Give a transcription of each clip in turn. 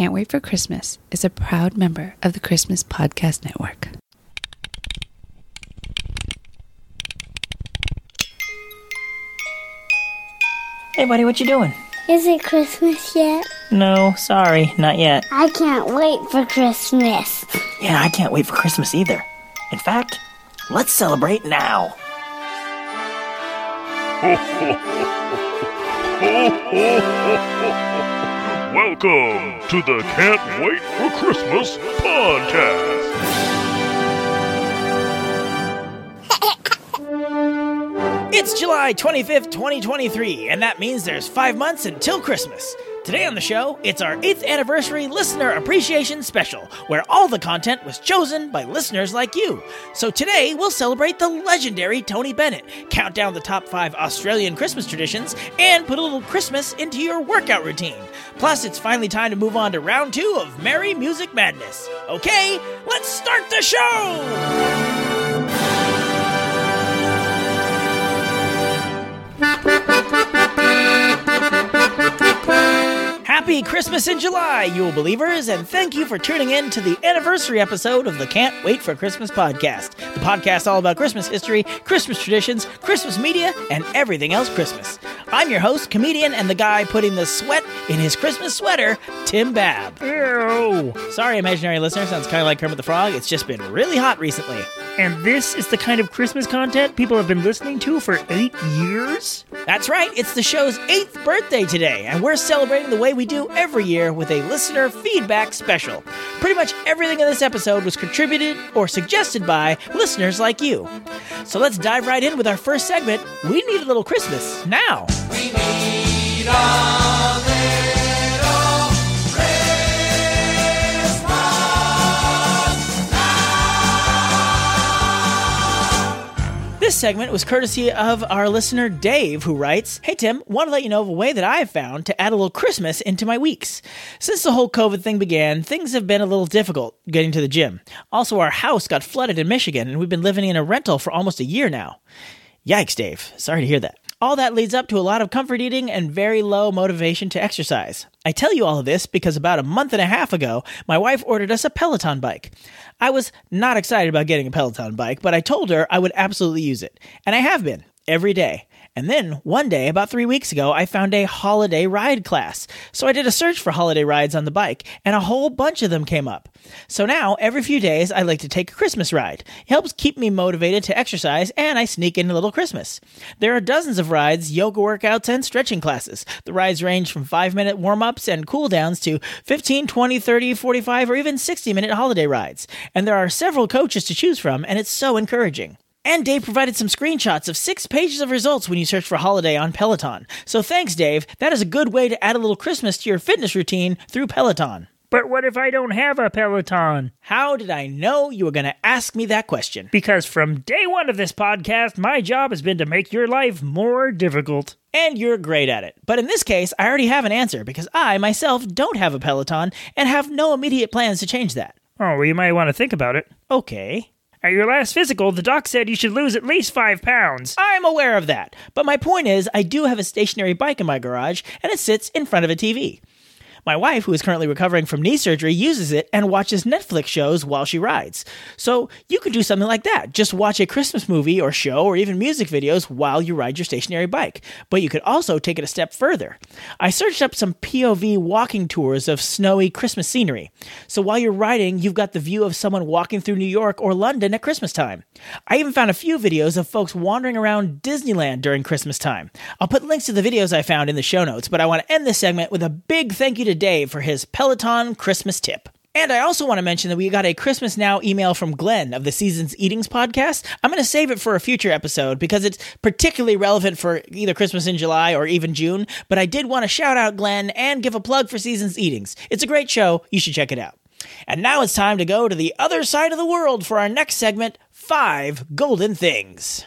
Can't Wait for Christmas is a proud member of the Christmas Podcast Network. Hey, buddy, what you doing? Is it Christmas yet? No, sorry, not yet. I can't wait for Christmas. Yeah, I can't wait for Christmas either. In fact, let's celebrate now. Welcome to the Can't Wait for Christmas podcast. It's July 25th, 2023, and that means there's five months until Christmas. Today on the show, it's our 8th anniversary listener appreciation special, where all the content was chosen by listeners like you. So today, we'll celebrate the legendary Tony Bennett, count down the top five Australian Christmas traditions, and put a little Christmas into your workout routine. Plus, it's finally time to move on to round two of Merry Music Madness. Okay, let's start the show! Happy Christmas in July, you believers, and thank you for tuning in to the anniversary episode of the Can't Wait for Christmas podcast. The podcast all about Christmas history, Christmas traditions, Christmas media, and everything else Christmas. I'm your host, comedian, and the guy putting the sweat in his Christmas sweater, Tim Babb. Ew. Sorry, imaginary listener, sounds kind of like Kermit the Frog. It's just been really hot recently. And this is the kind of Christmas content people have been listening to for eight years? That's right, it's the show's eighth birthday today, and we're celebrating the way we do every year with a listener feedback special. Pretty much everything in this episode was contributed or suggested by listeners like you. So let's dive right in with our first segment We Need a Little Christmas Now. This segment was courtesy of our listener Dave, who writes Hey Tim, want to let you know of a way that I have found to add a little Christmas into my weeks. Since the whole COVID thing began, things have been a little difficult getting to the gym. Also, our house got flooded in Michigan, and we've been living in a rental for almost a year now. Yikes, Dave. Sorry to hear that. All that leads up to a lot of comfort eating and very low motivation to exercise. I tell you all of this because about a month and a half ago, my wife ordered us a Peloton bike. I was not excited about getting a Peloton bike, but I told her I would absolutely use it. And I have been, every day. And then one day, about three weeks ago, I found a holiday ride class. So I did a search for holiday rides on the bike, and a whole bunch of them came up. So now, every few days, I like to take a Christmas ride. It helps keep me motivated to exercise, and I sneak in a little Christmas. There are dozens of rides, yoga workouts, and stretching classes. The rides range from 5 minute warm ups and cool downs to 15, 20, 30, 45, or even 60 minute holiday rides. And there are several coaches to choose from, and it's so encouraging. And Dave provided some screenshots of six pages of results when you search for holiday on Peloton. So thanks, Dave. That is a good way to add a little Christmas to your fitness routine through Peloton. But what if I don't have a Peloton? How did I know you were going to ask me that question? Because from day one of this podcast, my job has been to make your life more difficult. And you're great at it. But in this case, I already have an answer because I myself don't have a Peloton and have no immediate plans to change that. Oh, well, you might want to think about it. Okay. At your last physical, the doc said you should lose at least five pounds. I'm aware of that. But my point is, I do have a stationary bike in my garage and it sits in front of a TV. My wife, who is currently recovering from knee surgery, uses it and watches Netflix shows while she rides. So you could do something like that. Just watch a Christmas movie or show or even music videos while you ride your stationary bike. But you could also take it a step further. I searched up some POV walking tours of snowy Christmas scenery. So while you're riding, you've got the view of someone walking through New York or London at Christmas time. I even found a few videos of folks wandering around Disneyland during Christmas time. I'll put links to the videos I found in the show notes, but I want to end this segment with a big thank you to Dave for his Peloton Christmas tip. And I also want to mention that we got a Christmas Now email from Glenn of the Seasons Eatings podcast. I'm going to save it for a future episode because it's particularly relevant for either Christmas in July or even June. But I did want to shout out Glenn and give a plug for Seasons Eatings. It's a great show. You should check it out. And now it's time to go to the other side of the world for our next segment Five Golden Things.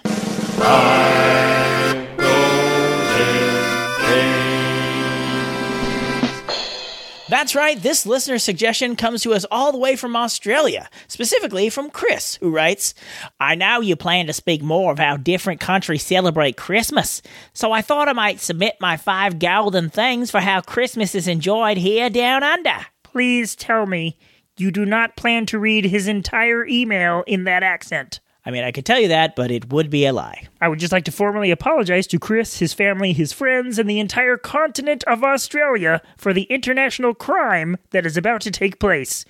That's right, this listener suggestion comes to us all the way from Australia, specifically from Chris, who writes I know you plan to speak more of how different countries celebrate Christmas, so I thought I might submit my five golden things for how Christmas is enjoyed here down under. please tell me you do not plan to read his entire email in that accent. I mean, I could tell you that, but it would be a lie. I would just like to formally apologize to Chris, his family, his friends, and the entire continent of Australia for the international crime that is about to take place.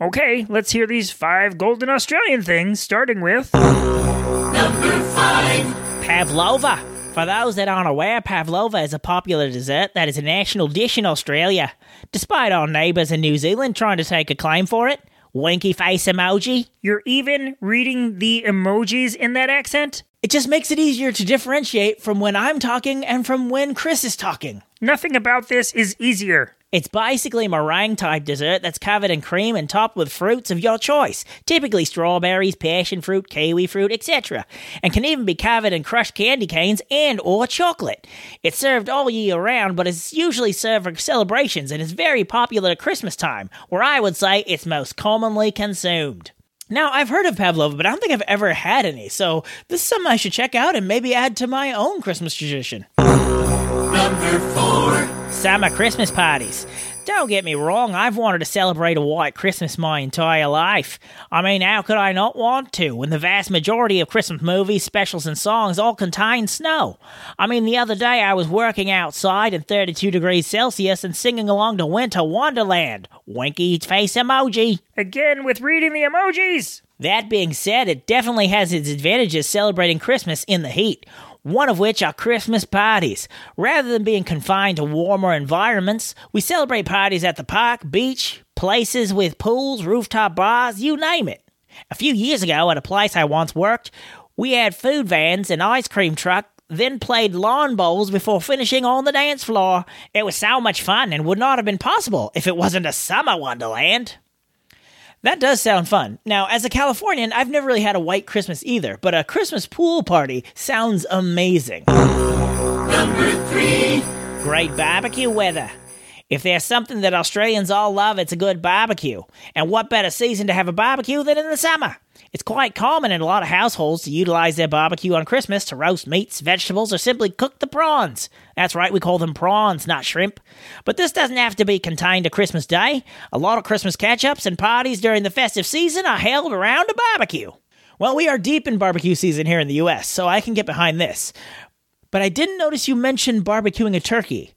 Okay, let's hear these five golden Australian things, starting with. Number five Pavlova. For those that aren't aware, pavlova is a popular dessert that is a national dish in Australia. Despite our neighbours in New Zealand trying to take a claim for it, winky face emoji, You're even reading the emojis in that accent? it just makes it easier to differentiate from when I'm talking and from when Chris is talking. Nothing about this is easier. It's basically a meringue type dessert that's covered in cream and topped with fruits of your choice, typically strawberries, passion fruit, kiwi fruit, etc., and can even be covered in crushed candy canes and or chocolate. It's served all year round, but it's usually served for celebrations and is very popular at Christmas time, where I would say it's most commonly consumed. Now, I've heard of pavlova, but I don't think I've ever had any, so this is something I should check out and maybe add to my own Christmas tradition. Summer Christmas parties. Don't get me wrong, I've wanted to celebrate a white Christmas my entire life. I mean, how could I not want to when the vast majority of Christmas movies, specials, and songs all contain snow? I mean, the other day I was working outside in 32 degrees Celsius and singing along to Winter Wonderland. Winky face emoji. Again with reading the emojis. That being said, it definitely has its advantages celebrating Christmas in the heat. One of which are Christmas parties. Rather than being confined to warmer environments, we celebrate parties at the park, beach, places with pools, rooftop bars, you name it. A few years ago, at a place I once worked, we had food vans, and ice cream truck, then played lawn bowls before finishing on the dance floor. It was so much fun and would not have been possible if it wasn't a summer wonderland. That does sound fun. Now, as a Californian, I've never really had a white Christmas either, but a Christmas pool party sounds amazing. Number three. Great barbecue weather. If there's something that Australians all love, it's a good barbecue. And what better season to have a barbecue than in the summer? It's quite common in a lot of households to utilize their barbecue on Christmas to roast meats, vegetables, or simply cook the prawns. That's right, we call them prawns, not shrimp. But this doesn't have to be contained to Christmas Day. A lot of Christmas catch ups and parties during the festive season are held around a barbecue. Well, we are deep in barbecue season here in the US, so I can get behind this. But I didn't notice you mentioned barbecuing a turkey.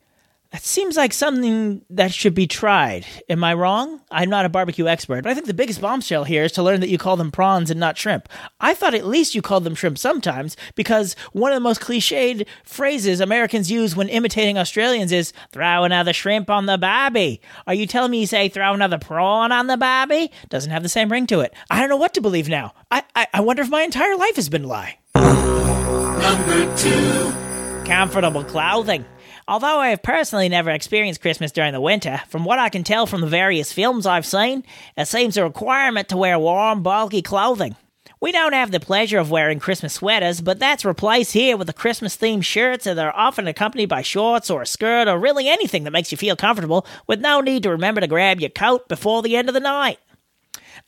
That seems like something that should be tried. Am I wrong? I'm not a barbecue expert, but I think the biggest bombshell here is to learn that you call them prawns and not shrimp. I thought at least you called them shrimp sometimes because one of the most cliched phrases Americans use when imitating Australians is throw another shrimp on the barbie. Are you telling me you say throw another prawn on the barbie? Doesn't have the same ring to it. I don't know what to believe now. I, I, I wonder if my entire life has been a lie. Number two Comfortable clothing. Although I have personally never experienced Christmas during the winter, from what I can tell from the various films I've seen, it seems a requirement to wear warm, bulky clothing. We don't have the pleasure of wearing Christmas sweaters, but that's replaced here with the Christmas themed shirts that are often accompanied by shorts or a skirt or really anything that makes you feel comfortable with no need to remember to grab your coat before the end of the night.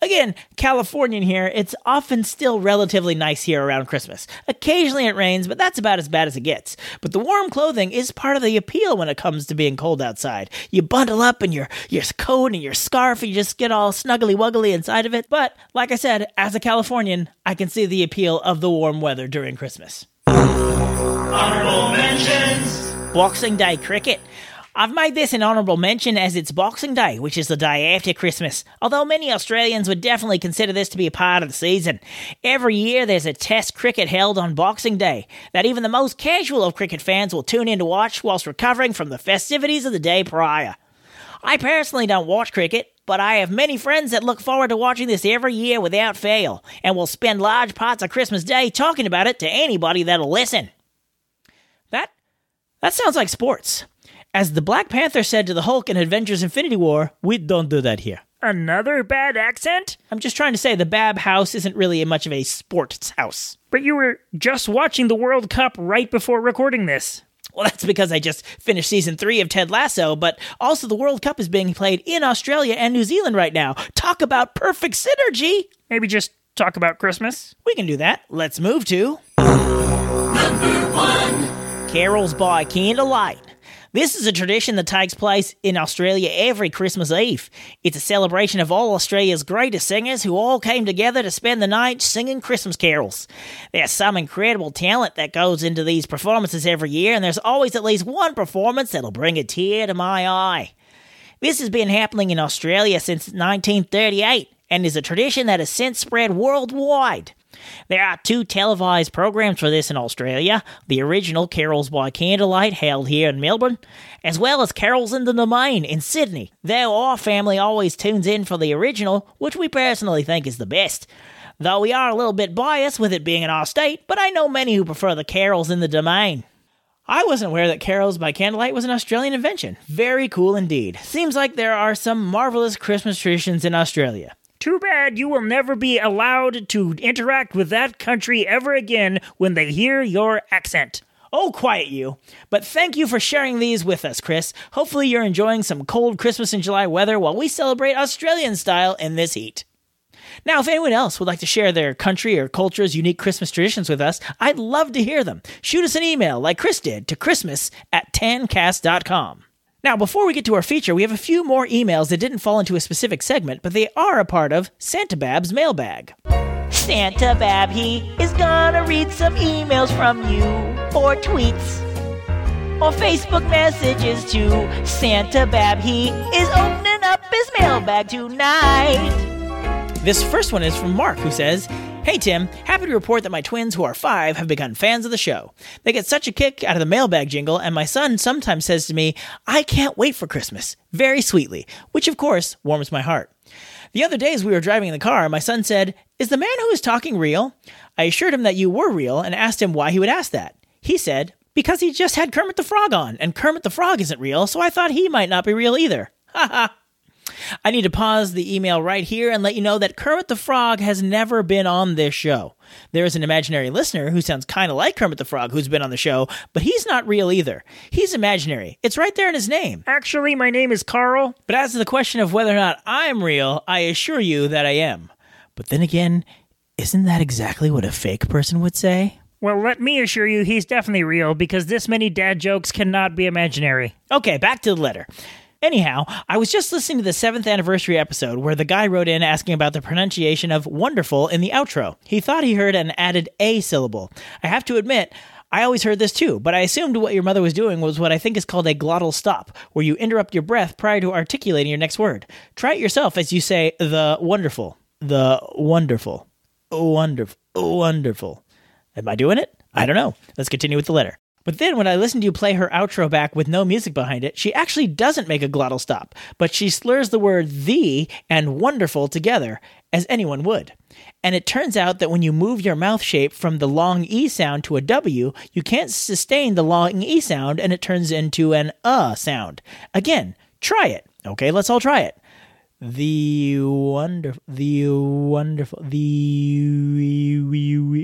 Again, Californian here, it's often still relatively nice here around Christmas. Occasionally it rains, but that's about as bad as it gets. But the warm clothing is part of the appeal when it comes to being cold outside. You bundle up in your, your coat and your scarf, and you just get all snuggly wuggly inside of it. But, like I said, as a Californian, I can see the appeal of the warm weather during Christmas. Honorable mentions Boxing Day cricket. I've made this an honourable mention as it's Boxing Day, which is the day after Christmas, although many Australians would definitely consider this to be a part of the season. Every year there's a test cricket held on Boxing Day that even the most casual of cricket fans will tune in to watch whilst recovering from the festivities of the day prior. I personally don't watch cricket, but I have many friends that look forward to watching this every year without fail, and will spend large parts of Christmas Day talking about it to anybody that'll listen. That that sounds like sports. As the Black Panther said to the Hulk in Avengers Infinity War, we don't do that here. Another bad accent? I'm just trying to say the Babb house isn't really much of a sports house. But you were just watching the World Cup right before recording this. Well, that's because I just finished season three of Ted Lasso, but also the World Cup is being played in Australia and New Zealand right now. Talk about perfect synergy! Maybe just talk about Christmas? We can do that. Let's move to. Number one Carols by Candlelight. This is a tradition that takes place in Australia every Christmas Eve. It's a celebration of all Australia's greatest singers who all came together to spend the night singing Christmas carols. There's some incredible talent that goes into these performances every year, and there's always at least one performance that'll bring a tear to my eye. This has been happening in Australia since 1938 and is a tradition that has since spread worldwide. There are two televised programs for this in Australia the original Carols by Candlelight, held here in Melbourne, as well as Carols in the Domain in Sydney, though our family always tunes in for the original, which we personally think is the best. Though we are a little bit biased with it being in our state, but I know many who prefer the Carols in the Domain. I wasn't aware that Carols by Candlelight was an Australian invention. Very cool indeed. Seems like there are some marvelous Christmas traditions in Australia. Too bad you will never be allowed to interact with that country ever again when they hear your accent. Oh, quiet you. But thank you for sharing these with us, Chris. Hopefully, you're enjoying some cold Christmas and July weather while we celebrate Australian style in this heat. Now, if anyone else would like to share their country or culture's unique Christmas traditions with us, I'd love to hear them. Shoot us an email like Chris did to Christmas at tancast.com. Now, before we get to our feature, we have a few more emails that didn't fall into a specific segment, but they are a part of Santa Babb's mailbag. Santa Babb, he is gonna read some emails from you, or tweets, or Facebook messages too. Santa Babb, he is opening up his mailbag tonight. This first one is from Mark, who says, Hey Tim, happy to report that my twins, who are five, have become fans of the show. They get such a kick out of the mailbag jingle, and my son sometimes says to me, I can't wait for Christmas, very sweetly, which of course warms my heart. The other day, as we were driving in the car, my son said, Is the man who is talking real? I assured him that you were real and asked him why he would ask that. He said, Because he just had Kermit the Frog on, and Kermit the Frog isn't real, so I thought he might not be real either. Ha ha. I need to pause the email right here and let you know that Kermit the Frog has never been on this show. There is an imaginary listener who sounds kind of like Kermit the Frog who's been on the show, but he's not real either. He's imaginary. It's right there in his name. Actually, my name is Carl. But as to the question of whether or not I'm real, I assure you that I am. But then again, isn't that exactly what a fake person would say? Well, let me assure you he's definitely real because this many dad jokes cannot be imaginary. Okay, back to the letter. Anyhow, I was just listening to the seventh anniversary episode where the guy wrote in asking about the pronunciation of wonderful in the outro. He thought he heard an added A syllable. I have to admit, I always heard this too, but I assumed what your mother was doing was what I think is called a glottal stop, where you interrupt your breath prior to articulating your next word. Try it yourself as you say the wonderful, the wonderful, wonderful, wonderful. Am I doing it? I don't know. Let's continue with the letter. But then when I listen to you play her outro back with no music behind it, she actually doesn't make a glottal stop, but she slurs the word the and wonderful together, as anyone would. And it turns out that when you move your mouth shape from the long E sound to a W, you can't sustain the long E sound and it turns into an uh sound. Again, try it. Okay, let's all try it. The wonderful, the wonderful, the.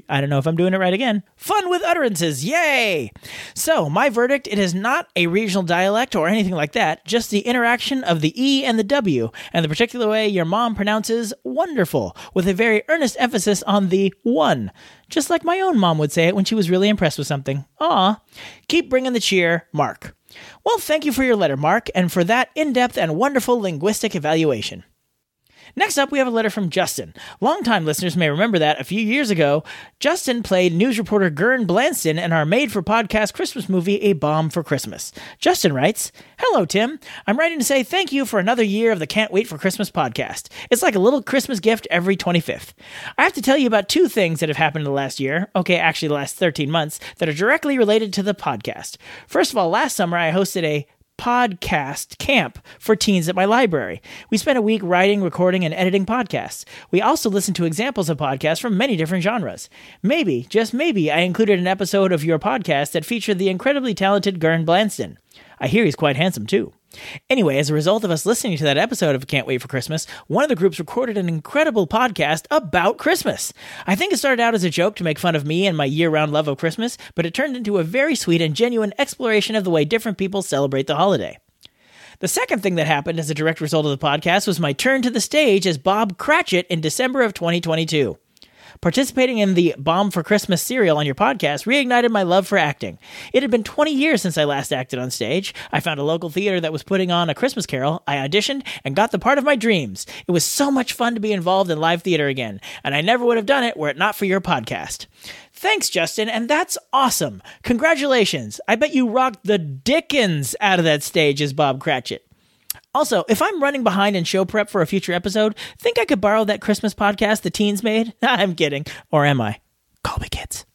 I don't know if I'm doing it right again. Fun with utterances, yay! So, my verdict it is not a regional dialect or anything like that, just the interaction of the E and the W, and the particular way your mom pronounces wonderful, with a very earnest emphasis on the one, just like my own mom would say it when she was really impressed with something. Aw. Keep bringing the cheer, Mark. Well, thank you for your letter, Mark, and for that in depth and wonderful linguistic evaluation. Next up, we have a letter from Justin. Longtime listeners may remember that a few years ago, Justin played news reporter Gern Blanston in our made for podcast Christmas movie, A Bomb for Christmas. Justin writes Hello, Tim. I'm writing to say thank you for another year of the Can't Wait for Christmas podcast. It's like a little Christmas gift every 25th. I have to tell you about two things that have happened in the last year, okay, actually the last 13 months, that are directly related to the podcast. First of all, last summer I hosted a podcast camp for teens at my library. We spent a week writing, recording, and editing podcasts. We also listened to examples of podcasts from many different genres. Maybe, just maybe, I included an episode of your podcast that featured the incredibly talented Gern Blanston. I hear he's quite handsome too. Anyway, as a result of us listening to that episode of Can't Wait for Christmas, one of the groups recorded an incredible podcast about Christmas. I think it started out as a joke to make fun of me and my year round love of Christmas, but it turned into a very sweet and genuine exploration of the way different people celebrate the holiday. The second thing that happened as a direct result of the podcast was my turn to the stage as Bob Cratchit in December of 2022. Participating in the Bomb for Christmas serial on your podcast reignited my love for acting. It had been 20 years since I last acted on stage. I found a local theater that was putting on a Christmas carol. I auditioned and got the part of my dreams. It was so much fun to be involved in live theater again, and I never would have done it were it not for your podcast. Thanks, Justin, and that's awesome. Congratulations. I bet you rocked the dickens out of that stage as Bob Cratchit. Also, if I'm running behind in show prep for a future episode, think I could borrow that Christmas podcast the teens made? I'm kidding. Or am I? Call me kids.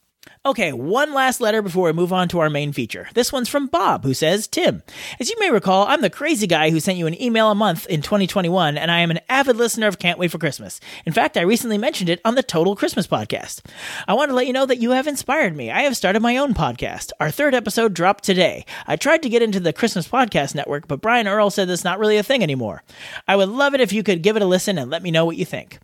Okay, one last letter before we move on to our main feature. This one's from Bob, who says, Tim, as you may recall, I'm the crazy guy who sent you an email a month in 2021, and I am an avid listener of Can't Wait for Christmas. In fact, I recently mentioned it on the Total Christmas podcast. I want to let you know that you have inspired me. I have started my own podcast. Our third episode dropped today. I tried to get into the Christmas Podcast Network, but Brian Earl said that's not really a thing anymore. I would love it if you could give it a listen and let me know what you think.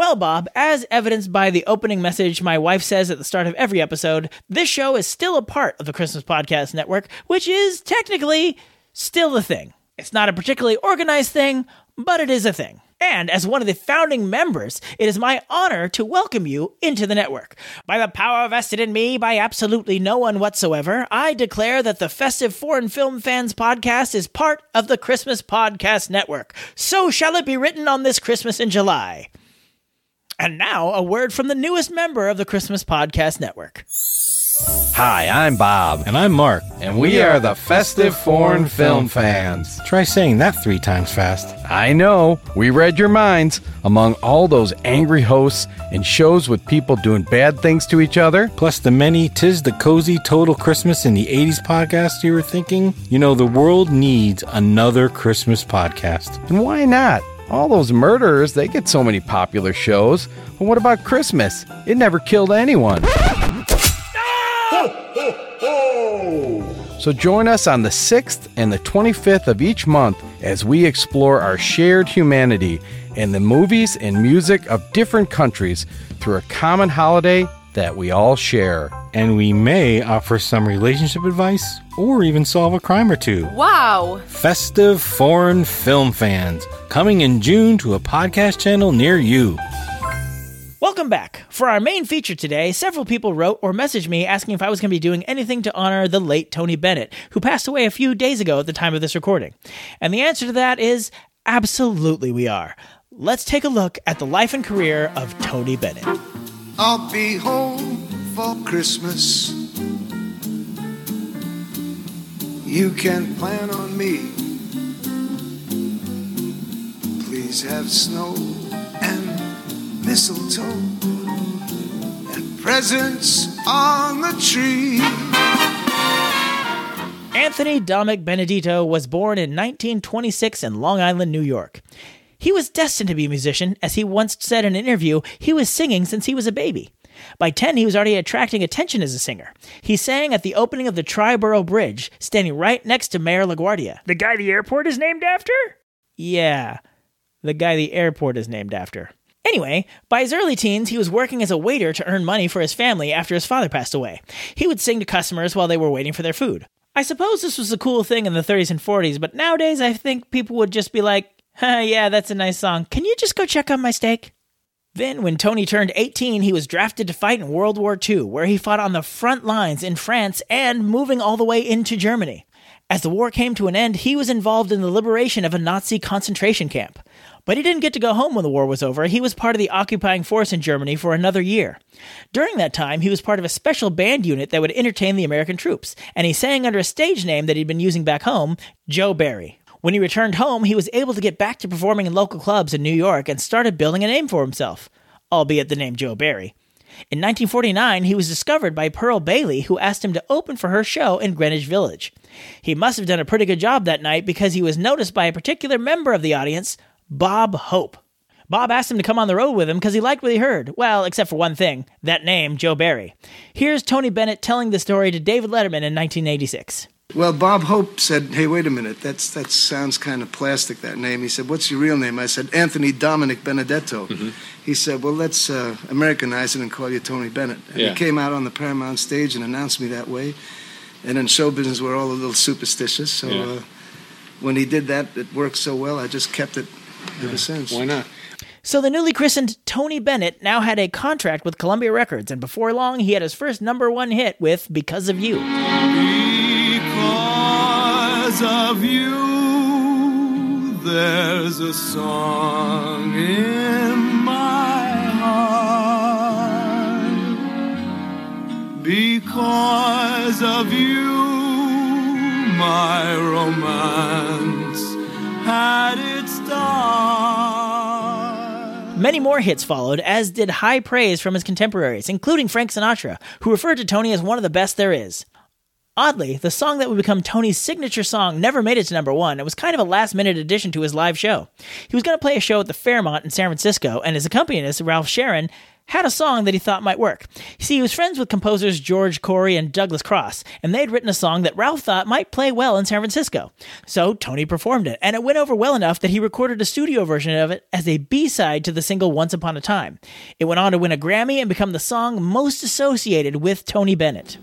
Well, Bob, as evidenced by the opening message my wife says at the start of every episode, this show is still a part of the Christmas Podcast Network, which is technically still a thing. It's not a particularly organized thing, but it is a thing. And as one of the founding members, it is my honor to welcome you into the network. By the power vested in me by absolutely no one whatsoever, I declare that the Festive Foreign Film Fans podcast is part of the Christmas Podcast Network. So shall it be written on this Christmas in July. And now, a word from the newest member of the Christmas Podcast Network. Hi, I'm Bob, And I'm Mark. and we are the Festive Foreign Film Fans. Try saying that three times fast. I know, we read your minds. Among all those angry hosts and shows with people doing bad things to each other, Plus the many Tis the Cozy Total Christmas in the 80s podcast you were thinking. You know, the world needs another Christmas podcast. and why not? All those murderers, they get so many popular shows. But what about Christmas? It never killed anyone. So join us on the 6th and the 25th of each month as we explore our shared humanity and the movies and music of different countries through a common holiday that we all share. And we may offer some relationship advice or even solve a crime or two. Wow. Festive Foreign Film Fans, coming in June to a podcast channel near you. Welcome back. For our main feature today, several people wrote or messaged me asking if I was going to be doing anything to honor the late Tony Bennett, who passed away a few days ago at the time of this recording. And the answer to that is absolutely we are. Let's take a look at the life and career of Tony Bennett. I'll be home for Christmas. You can plan on me. Please have snow and mistletoe and presents on the tree. Anthony Dominic Benedetto was born in 1926 in Long Island, New York. He was destined to be a musician, as he once said in an interview, he was singing since he was a baby. By 10, he was already attracting attention as a singer. He sang at the opening of the Triborough Bridge, standing right next to Mayor LaGuardia. The guy the airport is named after? Yeah, the guy the airport is named after. Anyway, by his early teens, he was working as a waiter to earn money for his family after his father passed away. He would sing to customers while they were waiting for their food. I suppose this was a cool thing in the 30s and 40s, but nowadays I think people would just be like, yeah, that's a nice song. Can you just go check on my steak? Then, when Tony turned 18, he was drafted to fight in World War II, where he fought on the front lines in France and moving all the way into Germany. As the war came to an end, he was involved in the liberation of a Nazi concentration camp. But he didn't get to go home when the war was over. He was part of the occupying force in Germany for another year. During that time, he was part of a special band unit that would entertain the American troops, and he sang under a stage name that he'd been using back home, Joe Barry. When he returned home, he was able to get back to performing in local clubs in New York and started building a name for himself, albeit the name Joe Barry. In 1949, he was discovered by Pearl Bailey, who asked him to open for her show in Greenwich Village. He must have done a pretty good job that night because he was noticed by a particular member of the audience, Bob Hope. Bob asked him to come on the road with him because he liked what he heard. Well, except for one thing that name, Joe Barry. Here's Tony Bennett telling the story to David Letterman in 1986. Well, Bob Hope said, "Hey, wait a minute. That's that sounds kind of plastic. That name." He said, "What's your real name?" I said, "Anthony Dominic Benedetto." He said, "Well, let's uh, Americanize it and call you Tony Bennett." And Yeah. he came out on the Paramount stage and announced me that way. And in show business, we're all a little superstitious. So Yeah. uh, when he did that, it worked so well. I just kept it ever since. Why not? So the newly christened Tony Bennett now had a contract with Columbia Records, and before long he had his first number one hit with Because of You. Because of you, there's a song in my heart. Because of you, my romance had its start. Many more hits followed, as did high praise from his contemporaries, including Frank Sinatra, who referred to Tony as one of the best there is. Oddly, the song that would become Tony's signature song never made it to number one. It was kind of a last minute addition to his live show. He was going to play a show at the Fairmont in San Francisco, and his accompanist, Ralph Sharon, had a song that he thought might work. You see, he was friends with composers George Cory and Douglass Cross, and they'd written a song that Ralph thought might play well in San Francisco. So Tony performed it, and it went over well enough that he recorded a studio version of it as a B side to the single Once Upon a Time. It went on to win a Grammy and become the song most associated with Tony Bennett.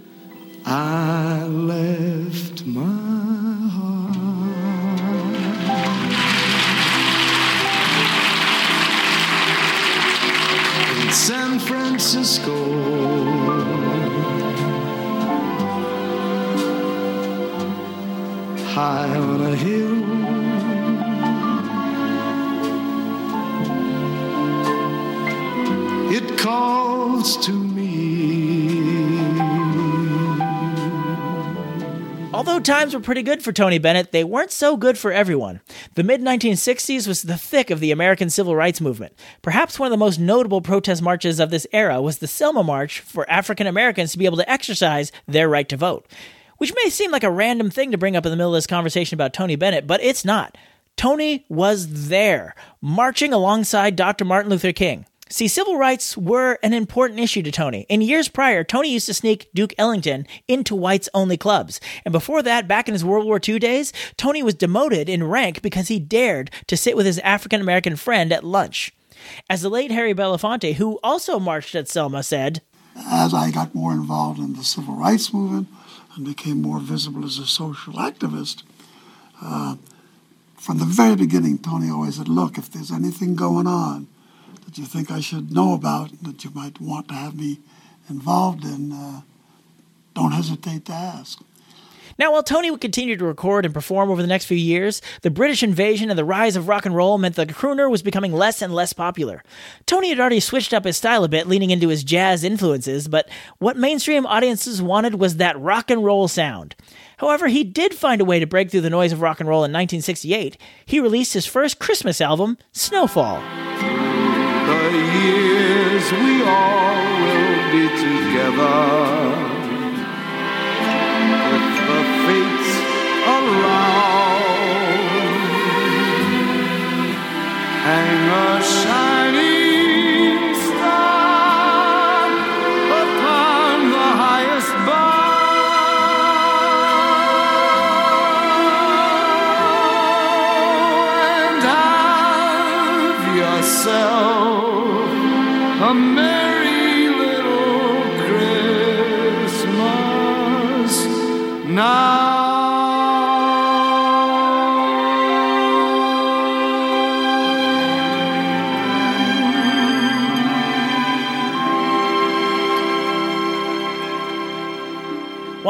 I left my heart in San Francisco. High on a hill. It calls to Although times were pretty good for Tony Bennett, they weren't so good for everyone. The mid 1960s was the thick of the American civil rights movement. Perhaps one of the most notable protest marches of this era was the Selma March for African Americans to be able to exercise their right to vote. Which may seem like a random thing to bring up in the middle of this conversation about Tony Bennett, but it's not. Tony was there, marching alongside Dr. Martin Luther King. See, civil rights were an important issue to Tony. In years prior, Tony used to sneak Duke Ellington into whites only clubs. And before that, back in his World War II days, Tony was demoted in rank because he dared to sit with his African American friend at lunch. As the late Harry Belafonte, who also marched at Selma, said, As I got more involved in the civil rights movement and became more visible as a social activist, uh, from the very beginning, Tony always said, Look, if there's anything going on, that you think I should know about, that you might want to have me involved in, uh, don't hesitate to ask. Now, while Tony would continue to record and perform over the next few years, the British invasion and the rise of rock and roll meant the crooner was becoming less and less popular. Tony had already switched up his style a bit, leaning into his jazz influences, but what mainstream audiences wanted was that rock and roll sound. However, he did find a way to break through the noise of rock and roll in 1968. He released his first Christmas album, Snowfall. The years we all will be together. With the fates around. Hang a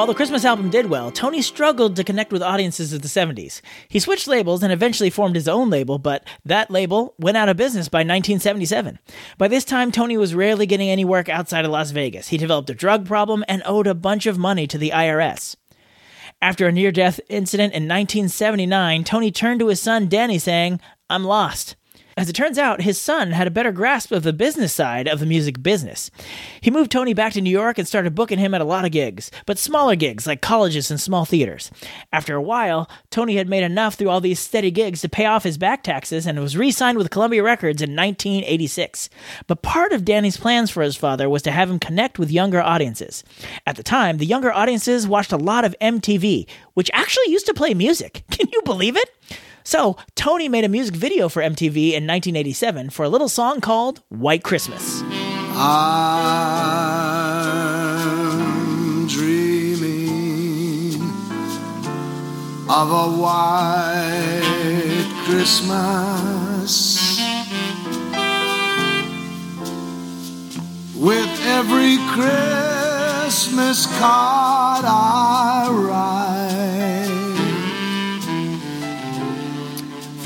While the Christmas album did well, Tony struggled to connect with audiences of the 70s. He switched labels and eventually formed his own label, but that label went out of business by 1977. By this time, Tony was rarely getting any work outside of Las Vegas. He developed a drug problem and owed a bunch of money to the IRS. After a near death incident in 1979, Tony turned to his son Danny saying, I'm lost. As it turns out, his son had a better grasp of the business side of the music business. He moved Tony back to New York and started booking him at a lot of gigs, but smaller gigs like colleges and small theaters. After a while, Tony had made enough through all these steady gigs to pay off his back taxes and was re signed with Columbia Records in 1986. But part of Danny's plans for his father was to have him connect with younger audiences. At the time, the younger audiences watched a lot of MTV, which actually used to play music. Can you believe it? So, Tony made a music video for MTV in 1987 for a little song called White Christmas. I'm dreaming of a white Christmas with every Christmas card I write.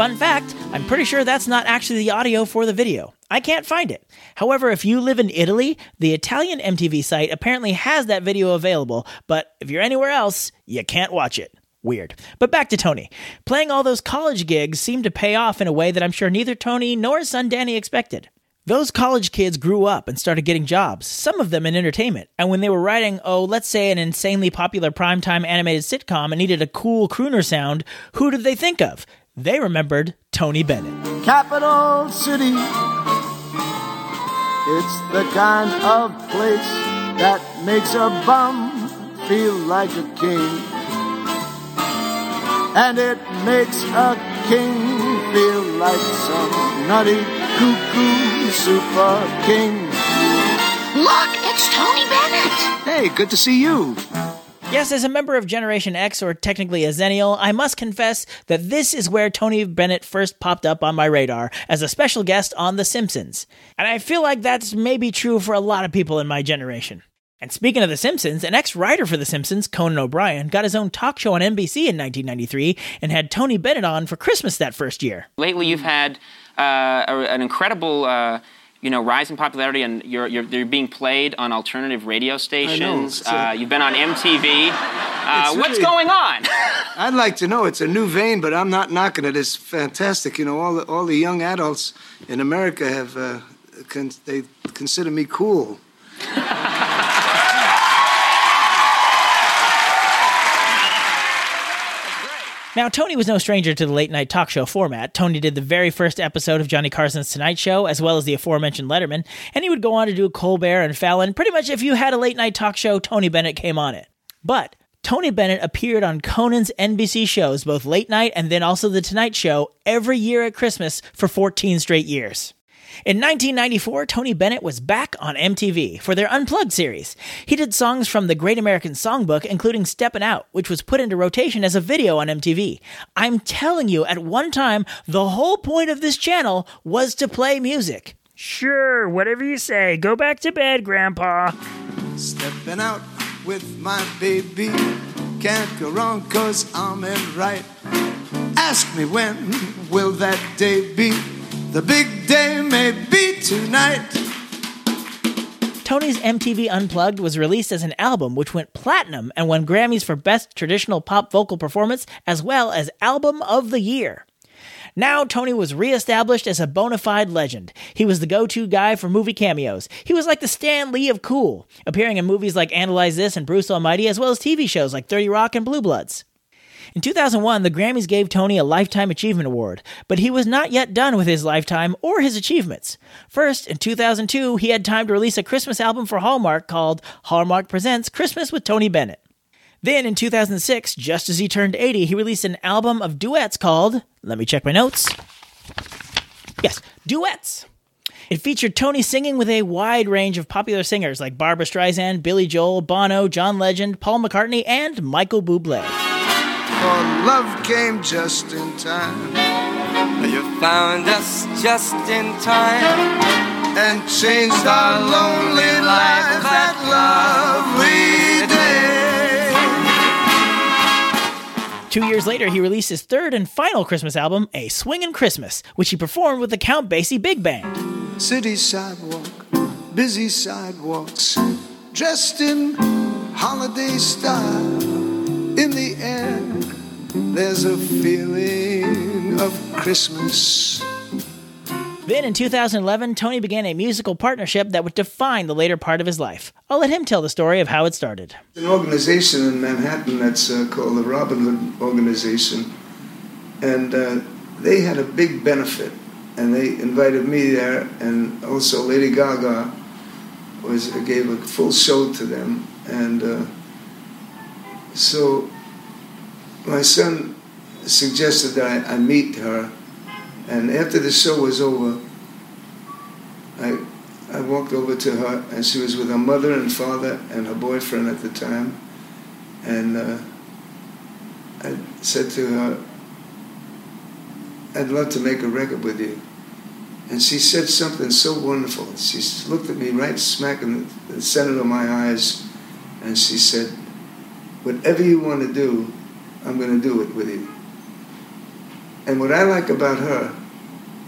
Fun fact I'm pretty sure that's not actually the audio for the video. I can't find it. However, if you live in Italy, the Italian MTV site apparently has that video available, but if you're anywhere else, you can't watch it. Weird. But back to Tony. Playing all those college gigs seemed to pay off in a way that I'm sure neither Tony nor his son Danny expected. Those college kids grew up and started getting jobs, some of them in entertainment. And when they were writing, oh, let's say an insanely popular primetime animated sitcom and needed a cool crooner sound, who did they think of? They remembered Tony Bennett. Capital City. It's the kind of place that makes a bum feel like a king. And it makes a king feel like some nutty cuckoo super king. Look, it's Tony Bennett. Hey, good to see you. Yes, as a member of Generation X, or technically a Xennial, I must confess that this is where Tony Bennett first popped up on my radar as a special guest on The Simpsons. And I feel like that's maybe true for a lot of people in my generation. And speaking of The Simpsons, an ex writer for The Simpsons, Conan O'Brien, got his own talk show on NBC in 1993 and had Tony Bennett on for Christmas that first year. Lately, you've had uh, an incredible. Uh, you know, rise in popularity, and you're, you're, you're being played on alternative radio stations. Know. Uh, you've been on MTV. Uh, It's what's really- going on? I'd like to know. It's a new vein, but I'm not knocking it. It's fantastic. You know, all the, all the young adults in America have uh, con- they consider me cool. Now, Tony was no stranger to the late night talk show format. Tony did the very first episode of Johnny Carson's Tonight Show, as well as the aforementioned Letterman, and he would go on to do Colbert and Fallon. Pretty much, if you had a late night talk show, Tony Bennett came on it. But Tony Bennett appeared on Conan's NBC shows, both late night and then also The Tonight Show, every year at Christmas for 14 straight years. In 1994, Tony Bennett was back on MTV for their Unplugged series. He did songs from the Great American Songbook, including Steppin' Out, which was put into rotation as a video on MTV. I'm telling you, at one time, the whole point of this channel was to play music. Sure, whatever you say. Go back to bed, Grandpa. Stepping out with my baby. Can't go wrong cause I'm in right. Ask me when will that day be? The big day may be tonight. Tony's MTV Unplugged was released as an album which went platinum and won Grammys for Best Traditional Pop Vocal Performance as well as Album of the Year. Now, Tony was reestablished as a bona fide legend. He was the go to guy for movie cameos. He was like the Stan Lee of cool, appearing in movies like Analyze This and Bruce Almighty, as well as TV shows like 30 Rock and Blue Bloods. In 2001, the Grammys gave Tony a Lifetime Achievement Award, but he was not yet done with his lifetime or his achievements. First, in 2002, he had time to release a Christmas album for Hallmark called Hallmark Presents Christmas with Tony Bennett. Then in 2006, just as he turned 80, he released an album of duets called, let me check my notes. Yes, Duets. It featured Tony singing with a wide range of popular singers like Barbra Streisand, Billy Joel, Bono, John Legend, Paul McCartney, and Michael Bublé. For love came just in time. You found us just in time and changed our lonely life that lovely day. Two years later, he released his third and final Christmas album, A Swingin' Christmas, which he performed with the Count Basie Big Band. City sidewalk, busy sidewalks, dressed in holiday style. In the air, there's a feeling of Christmas. Then in 2011, Tony began a musical partnership that would define the later part of his life. I'll let him tell the story of how it started. An organization in Manhattan that's uh, called the Robin Hood Organization, and uh, they had a big benefit, and they invited me there, and also Lady Gaga was gave a full show to them, and uh, so my son suggested that I, I meet her, and after the show was over, I I walked over to her, and she was with her mother and father and her boyfriend at the time. And uh, I said to her, I'd love to make a record with you. And she said something so wonderful. She looked at me right smack in the center of my eyes, and she said, Whatever you want to do, I'm going to do it with you. And what I like about her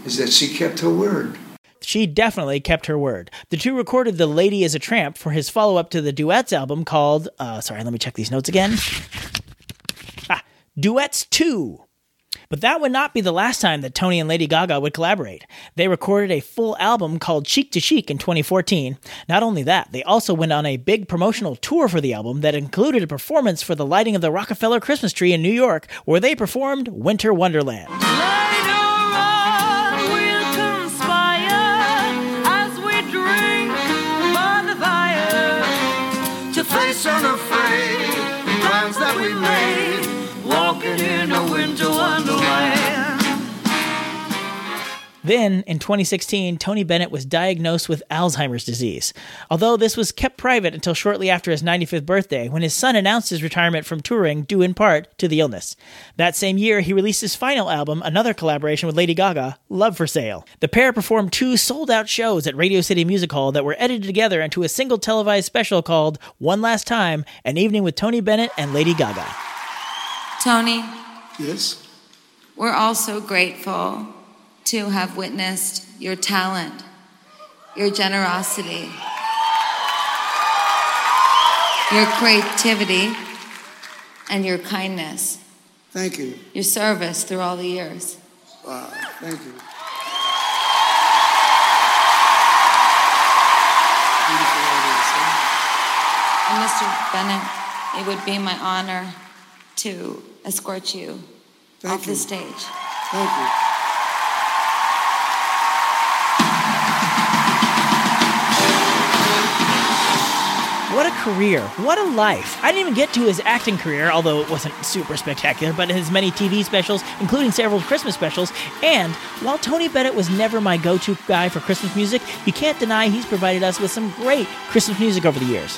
is that she kept her word. She definitely kept her word. The two recorded The Lady is a Tramp for his follow up to the Duets album called, uh, sorry, let me check these notes again. Ah, Duets 2. But that would not be the last time that Tony and Lady Gaga would collaborate. They recorded a full album called Cheek to Cheek in 2014. Not only that, they also went on a big promotional tour for the album that included a performance for the lighting of the Rockefeller Christmas tree in New York, where they performed Winter Wonderland. Then, in 2016, Tony Bennett was diagnosed with Alzheimer's disease. Although this was kept private until shortly after his 95th birthday, when his son announced his retirement from touring due in part to the illness. That same year, he released his final album, another collaboration with Lady Gaga, Love for Sale. The pair performed two sold out shows at Radio City Music Hall that were edited together into a single televised special called One Last Time An Evening with Tony Bennett and Lady Gaga. Tony, Yes? we're all so grateful to have witnessed your talent, your generosity, your creativity, and your kindness, Thank you. your service through all the years. Wow, thank you. And Mr. Bennett, it would be my honor to escort you Thank off you. the stage. Thank you. What a career. What a life. I didn't even get to his acting career, although it wasn't super spectacular, but his many TV specials, including several Christmas specials. And while Tony Bennett was never my go to guy for Christmas music, you can't deny he's provided us with some great Christmas music over the years.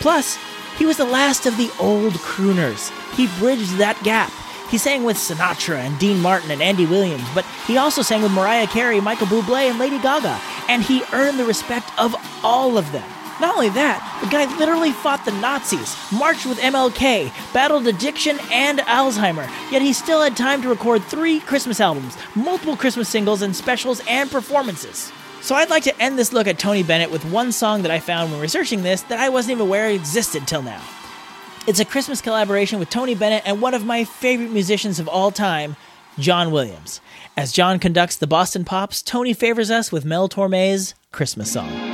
Plus, he was the last of the old crooners. He bridged that gap. He sang with Sinatra and Dean Martin and Andy Williams, but he also sang with Mariah Carey, Michael Bublé, and Lady Gaga, and he earned the respect of all of them. Not only that, the guy literally fought the Nazis, marched with MLK, battled addiction and Alzheimer, yet he still had time to record three Christmas albums, multiple Christmas singles and specials and performances. So I'd like to end this look at Tony Bennett with one song that I found when researching this that I wasn't even aware existed till now. It's a Christmas collaboration with Tony Bennett and one of my favorite musicians of all time, John Williams. As John conducts the Boston Pops, Tony favors us with Mel Torme's Christmas song.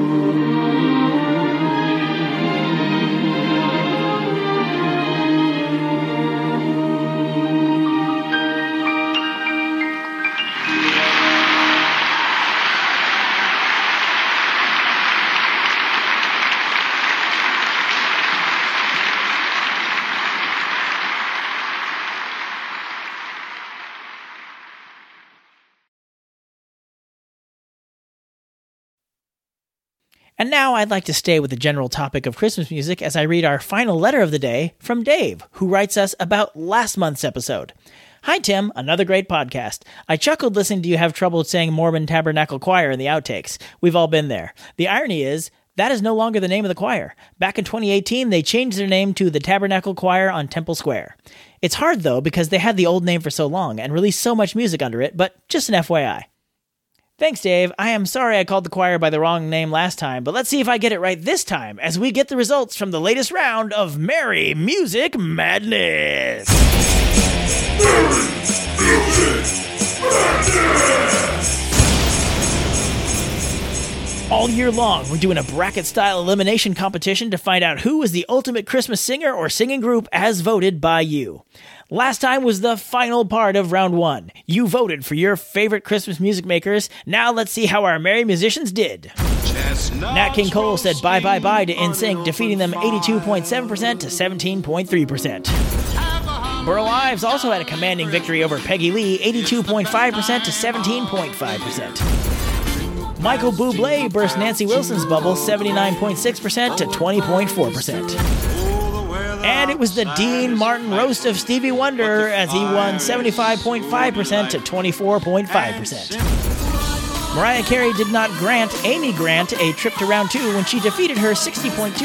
And now I'd like to stay with the general topic of Christmas music as I read our final letter of the day from Dave, who writes us about last month's episode. Hi, Tim. Another great podcast. I chuckled listening to you have trouble saying Mormon Tabernacle Choir in the outtakes. We've all been there. The irony is, that is no longer the name of the choir. Back in 2018, they changed their name to the Tabernacle Choir on Temple Square. It's hard, though, because they had the old name for so long and released so much music under it, but just an FYI. Thanks, Dave. I am sorry I called the choir by the wrong name last time, but let's see if I get it right this time as we get the results from the latest round of Merry Music Madness. All year long, we're doing a bracket style elimination competition to find out who is the ultimate Christmas singer or singing group as voted by you. Last time was the final part of round one. You voted for your favorite Christmas music makers. Now let's see how our merry musicians did. Nat King Cole said bye bye bye to NSYNC, defeating them 82.7% to 17.3%. Burl Ives also had a commanding victory over Peggy Lee, 82.5% to 17.5%. Michael Bublé burst Nancy Wilson's bubble, 79.6% to 20.4%. And it was the Dean Martin roast of Stevie Wonder as he won 75.5% to 24.5%. Mariah Carey did not grant Amy Grant a trip to round two when she defeated her 60.2%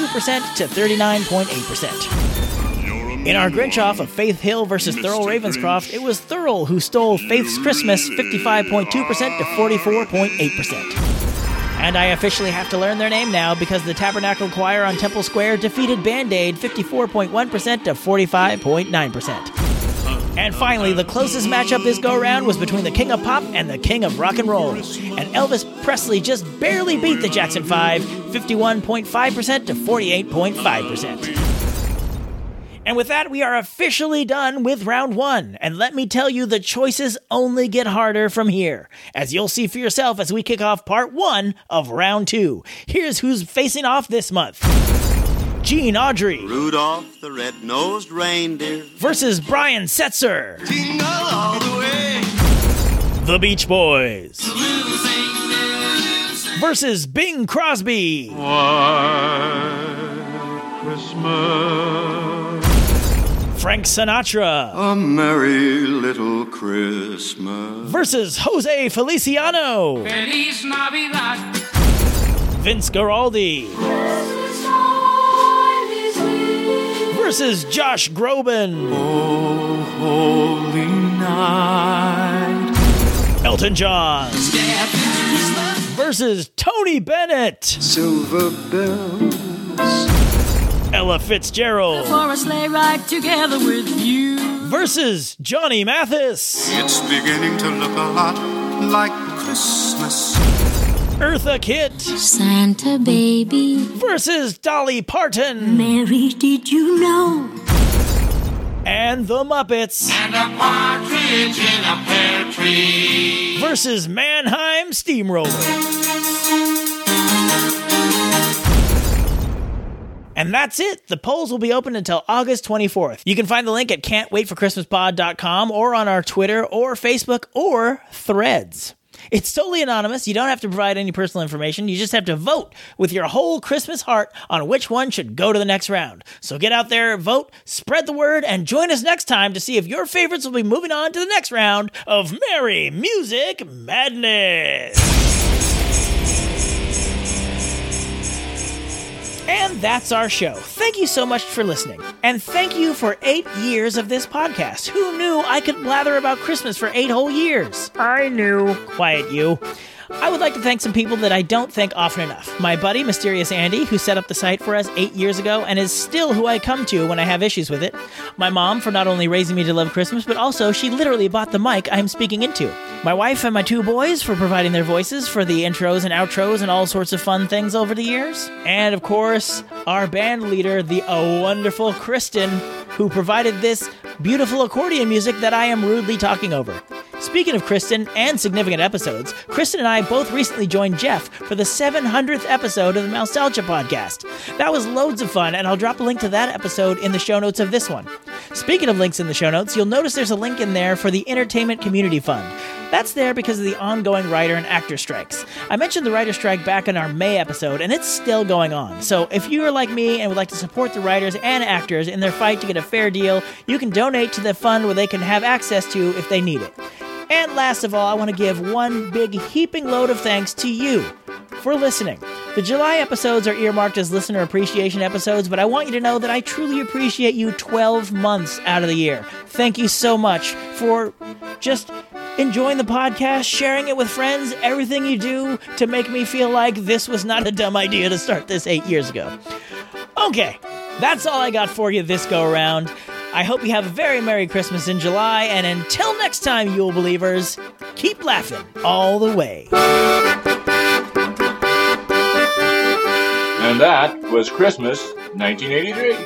to 39.8%. In our Grinch off of Faith Hill versus Thurl Ravenscroft, it was Thurl who stole Faith's Christmas 55.2% to 44.8%. And I officially have to learn their name now because the Tabernacle Choir on Temple Square defeated Band Aid 54.1% to 45.9%. And finally, the closest matchup this go round was between the King of Pop and the King of Rock and Roll. And Elvis Presley just barely beat the Jackson 5, 51.5% to 48.5%. And with that, we are officially done with round one. And let me tell you, the choices only get harder from here, as you'll see for yourself as we kick off part one of round two. Here's who's facing off this month Gene Autry Rudolph the red-nosed reindeer. versus Brian Setzer, the way. The Beach Boys, versus Bing Crosby, Frank Sinatra, A merry little Christmas. versus Jose Feliciano, Feliz Navidad. Vince Guaraldi, versus Josh Groban, Oh, holy night. Elton John, versus Tony Bennett, Silver bells. Ella Fitzgerald, For a sleigh ride together with you. versus Johnny Mathis, It's beginning to look a lot like Christmas. Eartha Kitt, Santa baby. versus Dolly Parton, Mary, did you know? and the Muppets And a partridge in a pear tree. versus Mannheim Steamroller. And that's it. The polls will be open until August 24th. You can find the link at can'twaitforchristmaspod.com or on our Twitter or Facebook or Threads. It's totally anonymous. You don't have to provide any personal information. You just have to vote with your whole Christmas heart on which one should go to the next round. So get out there, vote, spread the word, and join us next time to see if your favorites will be moving on to the next round of Merry Music Madness. And that's our show. Thank you so much for listening. And thank you for eight years of this podcast. Who knew I could blather about Christmas for eight whole years? I knew. Quiet you. I would like to thank some people that I don't thank often enough. My buddy, Mysterious Andy, who set up the site for us eight years ago and is still who I come to when I have issues with it. My mom, for not only raising me to love Christmas, but also she literally bought the mic I'm speaking into. My wife and my two boys for providing their voices for the intros and outros and all sorts of fun things over the years. And of course, our band leader, the wonderful Kristen, who provided this beautiful accordion music that I am rudely talking over. Speaking of Kristen and significant episodes, Kristen and I both recently joined Jeff for the 700th episode of the Nostalgia podcast. That was loads of fun, and I'll drop a link to that episode in the show notes of this one. Speaking of links in the show notes, you'll notice there's a link in there for the Entertainment Community Fund. That's there because of the ongoing writer and actor strikes. I mentioned the writer strike back in our May episode, and it's still going on. So if you are like me and would like to support the writers and actors in their fight to get a fair deal, you can donate to the fund where they can have access to if they need it. And last of all, I want to give one big heaping load of thanks to you for listening. The July episodes are earmarked as listener appreciation episodes, but I want you to know that I truly appreciate you 12 months out of the year. Thank you so much for just enjoying the podcast, sharing it with friends, everything you do to make me feel like this was not a dumb idea to start this eight years ago. Okay, that's all I got for you this go around. I hope you have a very Merry Christmas in July, and until next time, Yule Believers, keep laughing all the way. And that was Christmas 1983.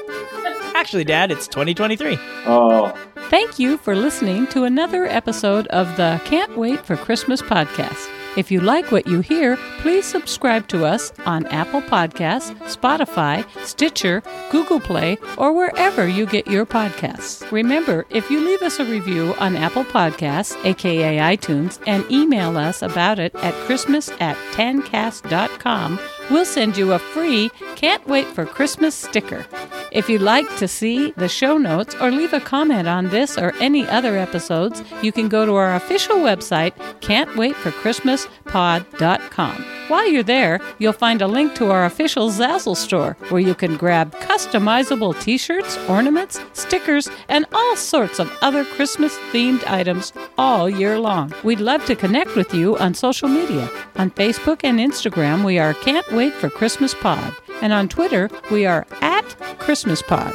Actually, Dad, it's 2023. Oh. Thank you for listening to another episode of the Can't Wait for Christmas podcast. If you like what you hear, please subscribe to us on Apple Podcasts, Spotify, Stitcher, Google Play, or wherever you get your podcasts. Remember, if you leave us a review on Apple Podcasts, aka iTunes, and email us about it at Christmas at tancast.com, we'll send you a free Can't Wait for Christmas sticker. If you'd like to see the show notes or leave a comment on this or any other episodes, you can go to our official website, can'twaitforchristmaspod.com. While you're there, you'll find a link to our official Zazzle store where you can grab customizable t shirts, ornaments, stickers, and all sorts of other Christmas themed items all year long. We'd love to connect with you on social media. On Facebook and Instagram, we are Can't Wait for Christmas Pod. And on Twitter, we are at Christmas Pod.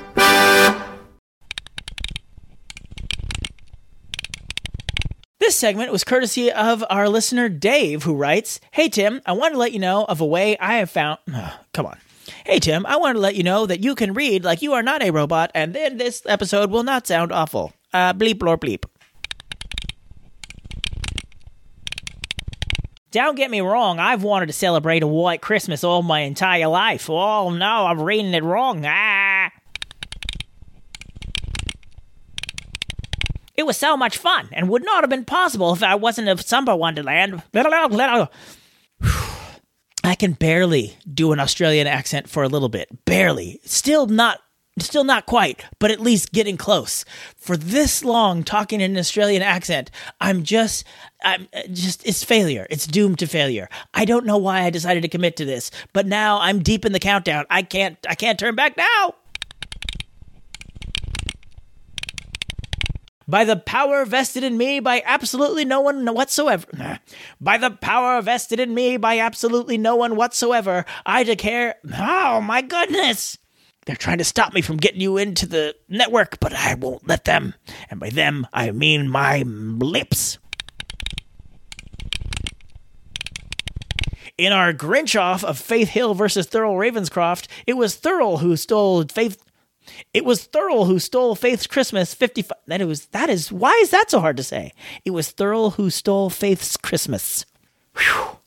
This segment was courtesy of our listener Dave, who writes Hey Tim, I want to let you know of a way I have found. Ugh, come on. Hey Tim, I want to let you know that you can read like you are not a robot, and then this episode will not sound awful. Uh, bleep lor bleep. Don't get me wrong, I've wanted to celebrate a white Christmas all my entire life. Oh no, I'm reading it wrong. Ah! It was so much fun and would not have been possible if I wasn't of Summer Wonderland. I can barely do an Australian accent for a little bit. Barely. Still not still not quite, but at least getting close. For this long talking in an Australian accent, I'm just I'm uh, just it's failure. It's doomed to failure. I don't know why I decided to commit to this, but now I'm deep in the countdown. I can't I can't turn back now. By the power vested in me by absolutely no one whatsoever. By the power vested in me by absolutely no one whatsoever, I declare. Oh my goodness! They're trying to stop me from getting you into the network, but I won't let them. And by them, I mean my lips. In our Grinch off of Faith Hill versus Thurl Ravenscroft, it was Thurl who stole Faith. It was Thurl who stole Faith's Christmas 55. That it was. That is. Why is that so hard to say? It was Thurl who stole Faith's Christmas. Whew.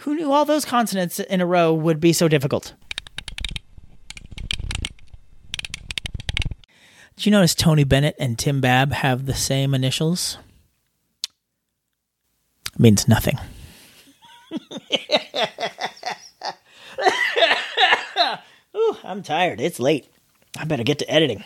Who knew all those consonants in a row would be so difficult? Did you notice Tony Bennett and Tim Babb have the same initials? means nothing. Ooh, I'm tired. It's late. I better get to editing.